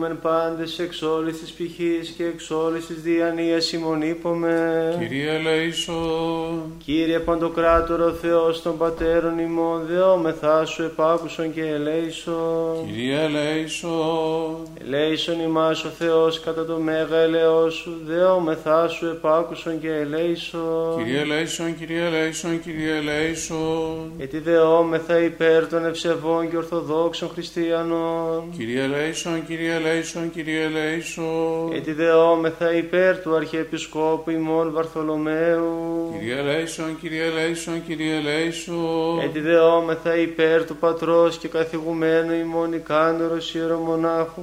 Υπομεν πάντες εξ όλης της πηχής και εξ όλης της διανοίας ημών υπομεν. Κύριε ελέησον. Κύριε Παντοκράτορο Θεός των Πατέρων ημών, δεόμεθά σου επάκουσον και ελέησον. Κύριε ελέησον. Ελέησον ημάς ο Θεός κατά το μέγα ελαιός σου, δεόμεθά σου επάκουσον και ελέησον. Κύριε ελέησον, Κύριε ελέησον, Κύριε ελέησον. Γιατί δεόμεθα υπέρ των ευσεβών και ορθοδόξων χριστιανών. Κύριε ελέησον, Κύριε ελέησον, Κύριε ελέησον. Γιατί δεόμεθα υπέρ του Αρχιεπισκόπου ημών Βαρθολομαίου. Κύριε ελέησον, Κύριε ελέησον, Κύριε ελέησον. Έτσι δεόμεθα υπέρ του πατρός και καθηγουμένου ημών Ικάνωρος ιερομονάχου,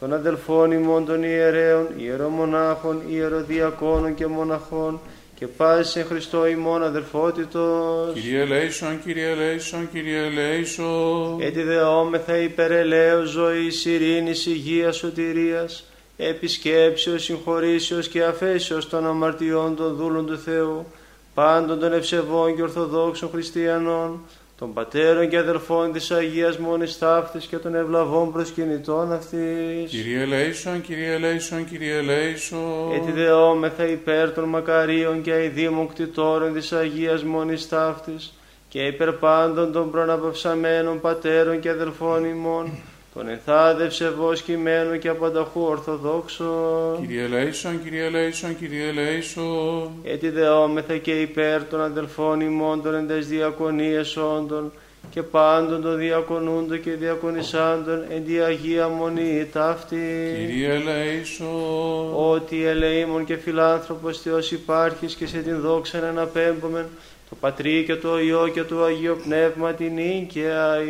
των αδελφών ημών των ιερέων, ιερομονάχων, ιεροδιακόνων και μοναχών, και πάση εν Χριστώ ημών αδελφότητος. Κύριε ελέησον, Κύριε ελέησον, Κύριε ελέησον. Έτσι δεόμεθα υπέρ ελέους ζωής, ειρήνης, υγείας, σωτηρίας, επισκέψεως, συγχωρήσεως και αφέσεως των αμαρτιών των δούλων του Θεού, πάντων των ευσεβών και ορθοδόξων χριστιανών, των πατέρων και αδελφών της Αγίας Μόνης Ταύτης και των ευλαβών προσκυνητών αυτής. Κύριε ελέησον, Κύριε ελέησον, Κύριε ελέησον. Έτσι δεόμεθα υπέρ των μακαρίων και αηδήμων κτητόρων της Αγίας Μόνης Ταύτης και υπέρ πάντων των προναπαυσαμένων πατέρων και αδελφών ημών, των ενθάδευσε κειμένου και απανταχού ορθοδόξων. Κύριε ελέησον, Κύριε ελέησον, Κύριε ελέησον. Έτσι δεόμεθα και υπέρ των αδελφών ημών των εντες διακονίες όντων και πάντων των διακονούντων και διακονισάντων εν τη Αγία Μονή ταύτη. Κύριε ελέησον. Ότι ελεήμων και φιλάνθρωπος Θεός υπάρχεις και σε την δόξα να αναπέμπομεν το Πατρί και το Υιό και το Αγίο Πνεύμα την νίκαια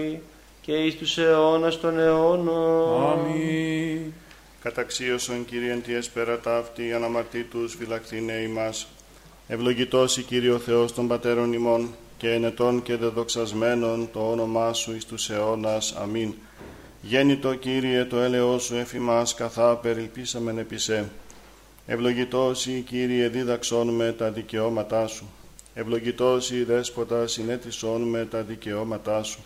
και εις τους αιώνας των αιώνων. Αμήν. Καταξίωσον Κύριε τη έσπερα ταύτη, αναμαρτήτους φυλακτήνε ημάς. Ευλογητός η Κύριε ο Θεός των Πατέρων ημών, και ενετών και δεδοξασμένων το όνομά Σου εις τους αιώνας. Αμήν. Γέννητο Κύριε το έλεος Σου εφημάς, καθά περιλπίσαμεν επισέ. Ευλογητός η Κύριε δίδαξόν με τα δικαιώματά Σου. Ευλογητός η Δέσποτα συνέτησόν με τα δικαιώματά Σου.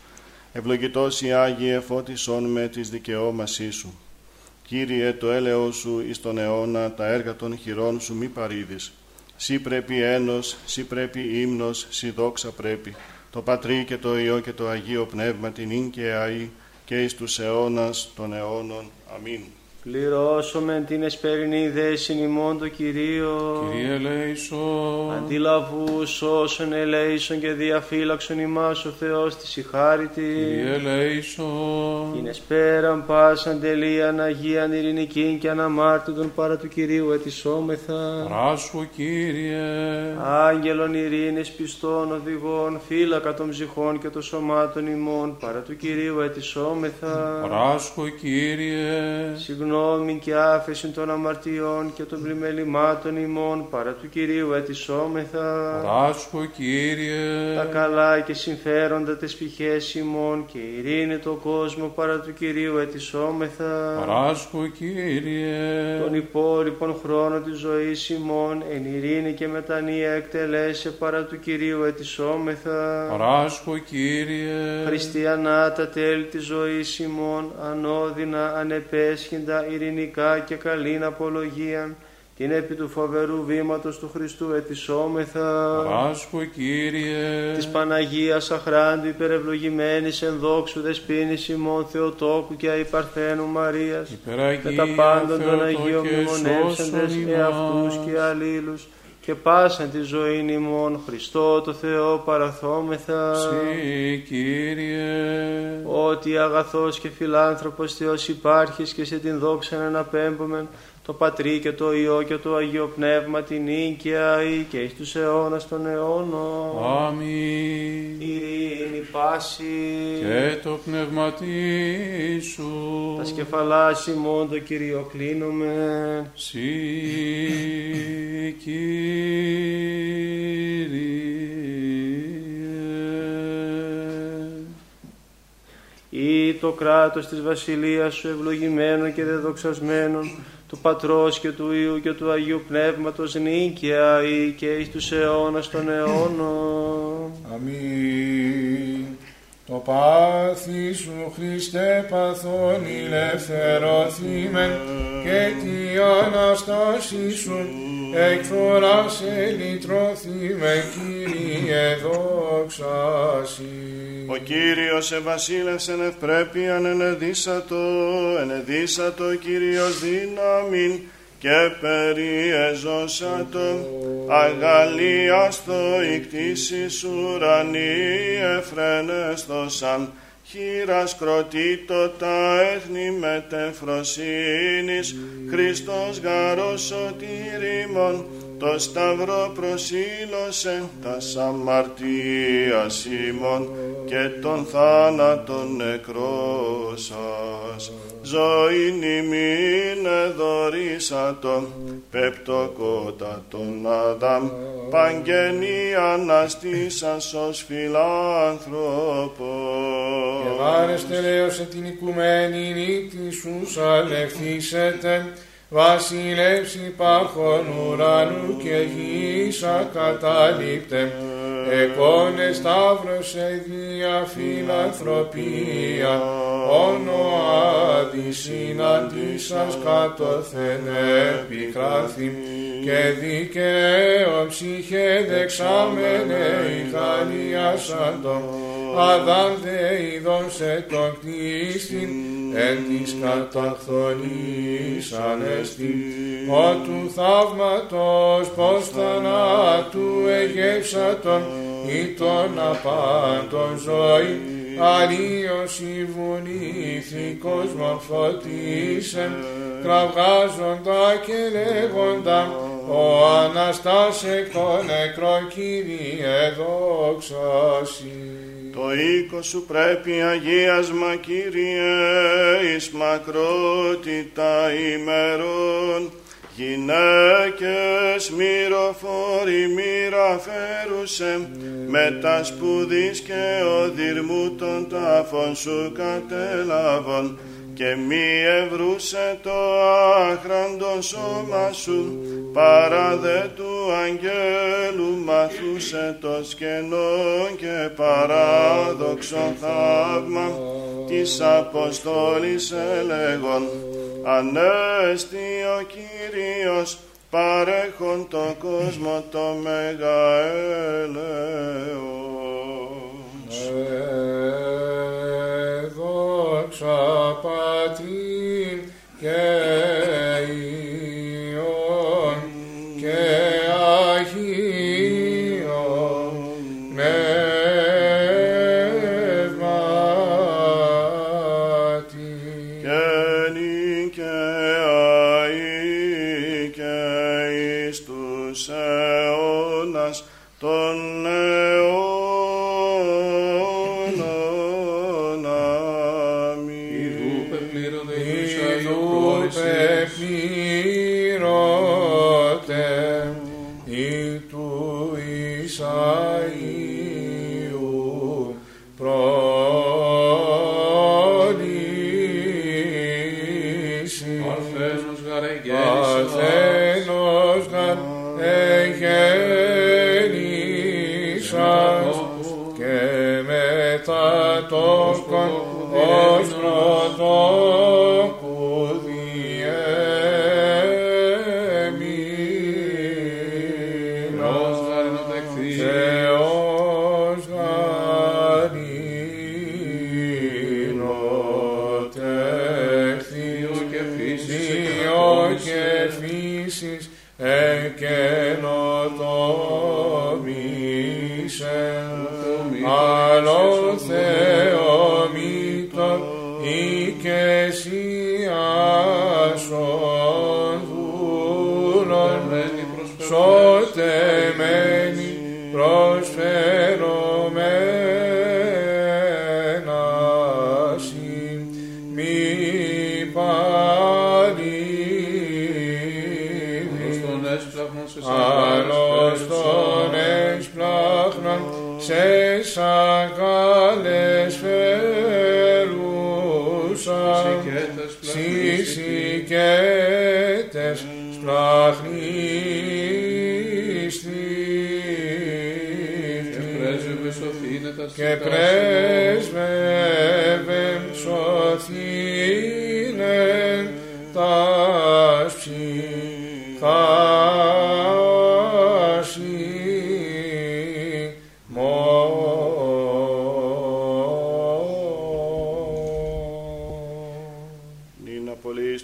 Ευλογητός η Άγιε φώτισόν με τις δικαιώμασή Σου. Κύριε το έλεος Σου εις τον αιώνα τα έργα των χειρών Σου μη παρήδεις. Σύ πρέπει ένος, σύ πρέπει ύμνος, σύ δόξα πρέπει. Το Πατρί και το Υιό και το Αγίο Πνεύμα την ίν και αΐ και εις τους αιώνας των αιώνων. Αμήν. Πληρώσομεν την εσπερινή δέσιν ημών το Κυρίο. Κύριε ελέησον. Αντιλαβού όσων ελέησον και διαφύλαξον ημάς ο Θεός της ηχάρητη. Κύριε ελέησον. Την εσπέραν πάσαν τελείαν Αγίαν ειρηνικήν και αναμάρτητον παρά του Κυρίου ετισόμεθα. Ράσχο Κύριε. Άγγελων ειρήνης πιστών οδηγών, φύλακα των ψυχών και των σωμάτων ημών, παρά του Κυρίου ετισόμεθα. Ράσχο Κύριε. Συγγνώμη και άφεση των αμαρτιών και των πλημελημάτων ημών, παρά του Κυρίου ετισόμεθα. Ράσχο Κύριε. Τα καλά και συμφέροντα τις πηχές ημών και ειρήνη το κόσμο παρά του Κυρίου ετισόμεθα. Ράσχο Κύριε. Τον υπόλοιπον χρόνο της ζωής ημών εν ειρήνη και μετανία εκτελέσε παρά του Κυρίου ετισόμεθα. Ράσχο Κύριε. Χριστιανά τα τέλη της ζωής ημών, ανώδυνα, ανεπέσχυντα, ειρηνικά και καλήν απολογίαν, την επί του φοβερού βήματος του Χριστού ετισόμεθα. Ράσχο Κύριε. Της Παναγίας αχράντου υπερευλογημένης εν δόξου δεσπίνης ημών Θεοτόκου και αϊπαρθένου Μαρίας, με τα πάντων των Αγίων μνημονεύσαντες εαυτούς και αλλήλους, και πάσαν τη ζωή ημών Χριστό το Θεό παραθόμεθα. Συ Κύριε. Ότι αγαθός και φιλάνθρωπος Θεός υπάρχεις και σε την δόξα να αναπέμπομεν το Πατρί και το Υιό και το Αγίο Πνεύμα την νίκαια ή και εις τους αιώνας των αιώνων. Αμήν. Ειρήνη πάση Και το πνευματί σου. τα σκεφαλάς ημών το Κύριο κλείνουμε. Συ Κύριε. Ή το κράτος της βασιλείας σου ευλογημένο και δεδοξασμένον του Πατρός και του Υιού και του Αγίου Πνεύματος νίκαια ή και εις τους αιώνας των αιώνων. Αμήν. Το πάθη σου Χριστέ παθών ηλευθερωθήμεν και τη Αναστάση σου εκφοράς ελυτρωθήμε Κύριε δόξαση. Ο Κύριος ευασίλευσεν ευπρέπειαν ενεδίσατο, ενεδίσατο Κύριος δύναμην και περιεζώσατο αγαλίαστο η κτήσεις ουρανή εφρενέστοσαν χείρας κροτήτω τα έθνη μετεφροσύνης. Χριστός γαρός σωτήριμον το σταυρό προσήλωσε τα σαμαρτίας ημών και τον θάνατον νεκρός Ζωή ημίν εδωρήσατο πεπτοκότα τον Αδάμ. Παγγενή αναστήσας ως φιλάνθρωπος. Και βάρεστε λέω σε την οικουμένη νύχτη σου σαλευθήσετε βασιλεύς υπάρχον ουρανού και γης ακαταλείπτε εκόνε σταύρος δια φιλανθρωπία. Όνο άδη συναντήσας κατωθεν επικράθη. Και δικαίω ψυχέ δεξάμενε η χαλιάσαντο αδάν δε ειδώσε τον κτίστην εν της καταχθονής ανέστη ο του θαύματος πως θανάτου εγεύσατον ή τον απάντων ζωή αλλίωση βουνήθηκος μορφωτήσεν κραυγάζοντα και λέγοντα ο Αναστάς εκ των νεκρών Κύριε δόξαση. Το οίκο σου πρέπει αγίασμα Κύριε εις μακρότητα ημερών. Γυναίκες μυροφόροι μοίρα φέρουσε με τα σπουδής και οδυρμού των τάφων σου κατέλαβον και μη ευρούσε το άχραντο σώμα σου παρά δε του αγγέλου μαθούσε το σκενό και παράδοξο θαύμα της Αποστόλης έλεγον Ανέστη ο Κύριος παρέχον το κόσμο το μεγα έλεος. Ε, δόξα Πατρί και είναι τας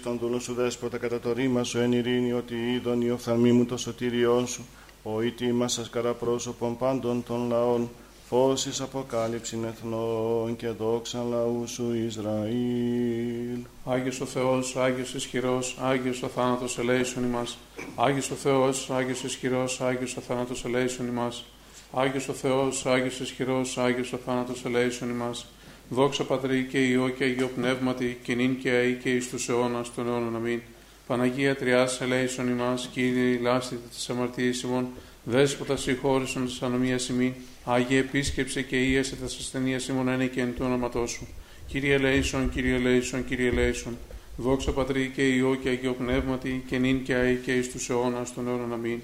τον δούλο σου δέσποτα κατά το ρήμα σου εν ειρήνη ότι είδον η οφθαλμή μου το σωτήριό σου ο ήτη μας σας πρόσωπον πάντων των λαών φως εις αποκάλυψην εθνών και δόξα λαού σου Ισραήλ. Άγιος ο Θεός, Άγιος ισχυρός, Άγιος ο θάνατος ελέησον ημάς. Άγιος ο Θεός, Άγιος ισχυρός, Άγιος ο θάνατος ελέησον ημάς. Άγιος ο Θεός, Άγιος ισχυρός, Άγιος ο θάνατος ελέησον ημάς. Δόξα Πατρί και Υιό και Αγίο Πνεύματι, και νυν και αεί και εις τους αιώνας των αιώνων αμήν. Παναγία Τριάς ελέησον ημάς, Κύριε λάστητε της αμαρτίας ημών, δέσποτα συγχώρησον της ανομίας ημών, Άγιε επίσκεψε και ίεσε τα ασθενεία ημών είναι και εν του όνοματός σου. Κύριε ελέησον, Κύριε ελέησον, Κύριε ελέησον. Δόξα Πατρί και Υιό και Αγίο Πνεύματι, και νυν και αεί και εις τους αιώνας των αιώνων αμήν.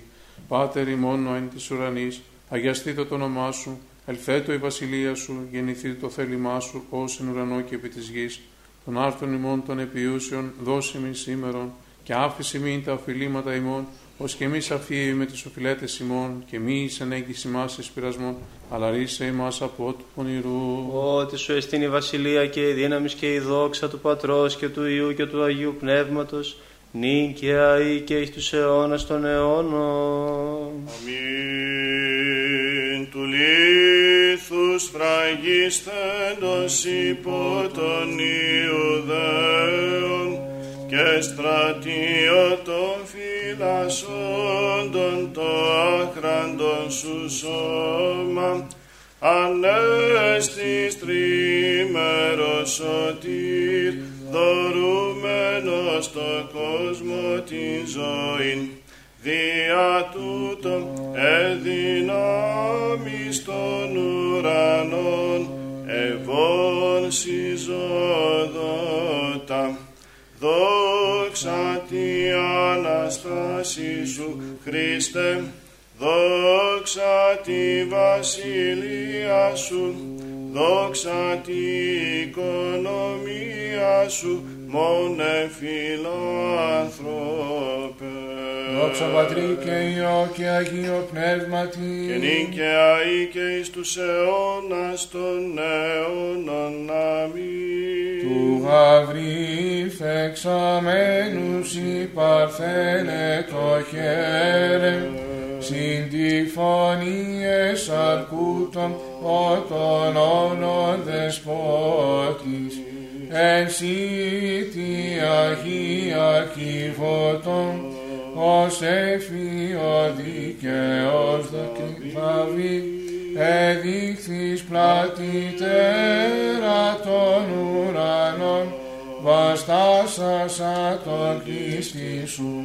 Πάτερ ημών εν της ουρανής, αγιαστείτε το όνομά σου, ελθέτω η βασιλεία σου, γεννηθεί το θέλημά σου, ως εν ουρανό και επί της γης. Των άρθρων ημών των επιούσεων, δώσε μη σήμερον, και άφηση μην τα οφειλήματα ημών, ως και εμείς αφήει με τις οφειλέτες ημών, και μη εις ανέγγιση μας εις πειρασμών, αλλά ρίσε ημάς από του πονηρού. Ότι σου εστίν η βασιλεία και η δύναμης και η δόξα του Πατρός και του Ιού και του Αγίου Πνεύματος, νυν και αεί και εις τους αιώνας των αιώνων. Αμήν του λίθους φραγίστεντος υπό των Ιουδαίων και στρατιώτων φυλασσόντων το άχραντον σου σώμα ανέστης τρίμερος σωτήρ δωρούμενος το κόσμο την ζωήν. Δια τούτων εδυνάμεις των ουρανών ευών συζωδότα. Δόξα τη Αναστάση σου Χριστέ δόξα τη βασιλεία σου δόξα τη οικονομία σου μόνε φιλάνθρωπε Δόξα Πατρί και Υιό και Αγίο Πνεύματι. και νυν και αεί και εις τους αιώνας των αιώνων αμήν. Του Γαβρίλ φεξαμένους η Παρθένε το χέρε, συν τη φωνή εσαρκούτων ότων όλων δεσπότης, εσύ τη Αγία Κιβωτών, ως εφιό δικαιός δοκιμαβή, εδείχθης πλατητέρα των ουρανών, βαστάσασα το κίστη σου,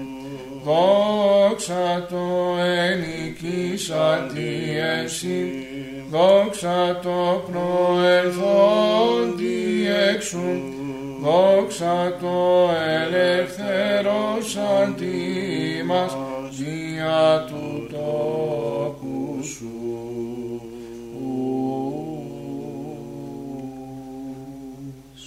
δόξα το ενικήσα τη εσύ, δόξα το προελθόν τη έξουν, δόξα το ελευθερώσαν τη μας δια του τόπου σου.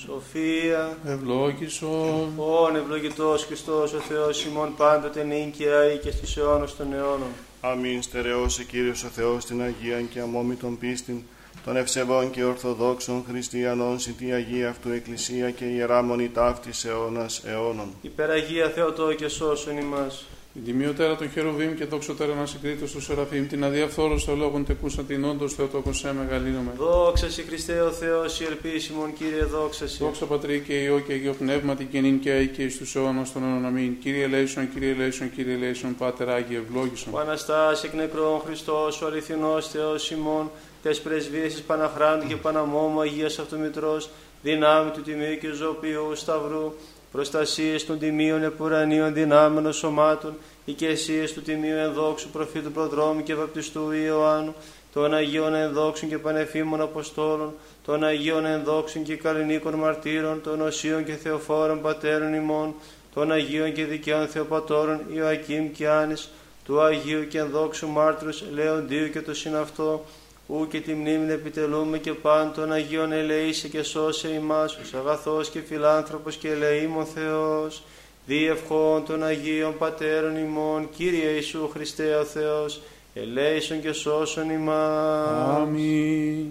Σοφία, Ευλόγησον. όν ευλογητός Χριστός ο Θεός ημών πάντοτε νυν και αεί και στους αιώνας των αιώνων. Αμήν στερεώσε Κύριος ο Θεός την Αγία και αμόμητον πίστην, των ευσεβών και ορθοδόξων χριστιανών συν τη Αγία Αυτού Εκκλησία και Ιερά Μονή ταύτης αιώνας αιώνων. Υπεραγία Θεοτό και σώσον ημάς. Την τιμιωτέρα των χερουβίμ και δόξωτέρα να συγκρίτω του Σεραφείμ, την αδιαφθόρωστα λόγων τεκούσα την όντως Θεοτόκο σε μεγαλύνομαι. Δόξα σοι Χριστέ ο Θεός, η ελπίσιμον Κύριε δόξα σοι. Δόξα Πατρί και Υιό και Αγίο Πνεύματι και νυν και αεί και εις τους αιώνας των αιώνων αμήν. Κύριε Λέησον, Κύριε Λέησον, Κύριε Λέησον, Πάτερ Άγιε ευλόγησον. Ο Αναστάς εκ νεκρών Χριστός, ο αληθινός Θεός ημών, τες πρεσβείες της Παναχράντου και Παναμόμου Αγίας Αυτομητρός, δυνάμει του Τιμίου και Ζωπίου Σταυρού, προστασίες των τιμίων επουρανίων δυνάμενων σωμάτων, οικεσίες του Τιμίου ενδόξου προφήτου προδρόμου και βαπτιστού Ιωάννου, των Αγίων ενδόξων και πανεφήμων Αποστόλων, των Αγίων ενδόξων και καλλινίκων μαρτύρων, των Οσίων και Θεοφόρων Πατέρων ημών, των Αγίων και Δικαίων Θεοπατώρων Ιωακήμ και Άνης, του Αγίου και ενδόξου μάρτυρος Λεοντίου και το συναυτό, ου και τη μνήμη επιτελούμε και παν των Αγίων ελεήσε και σώσε ημάς, ως αγαθός και φιλάνθρωπος και ελεήμων Θεός, διευχών των Αγίων Πατέρων ημών, Κύριε Ιησού Χριστέ ο Θεός, ελέησον και σώσον ημάς. Αμήν.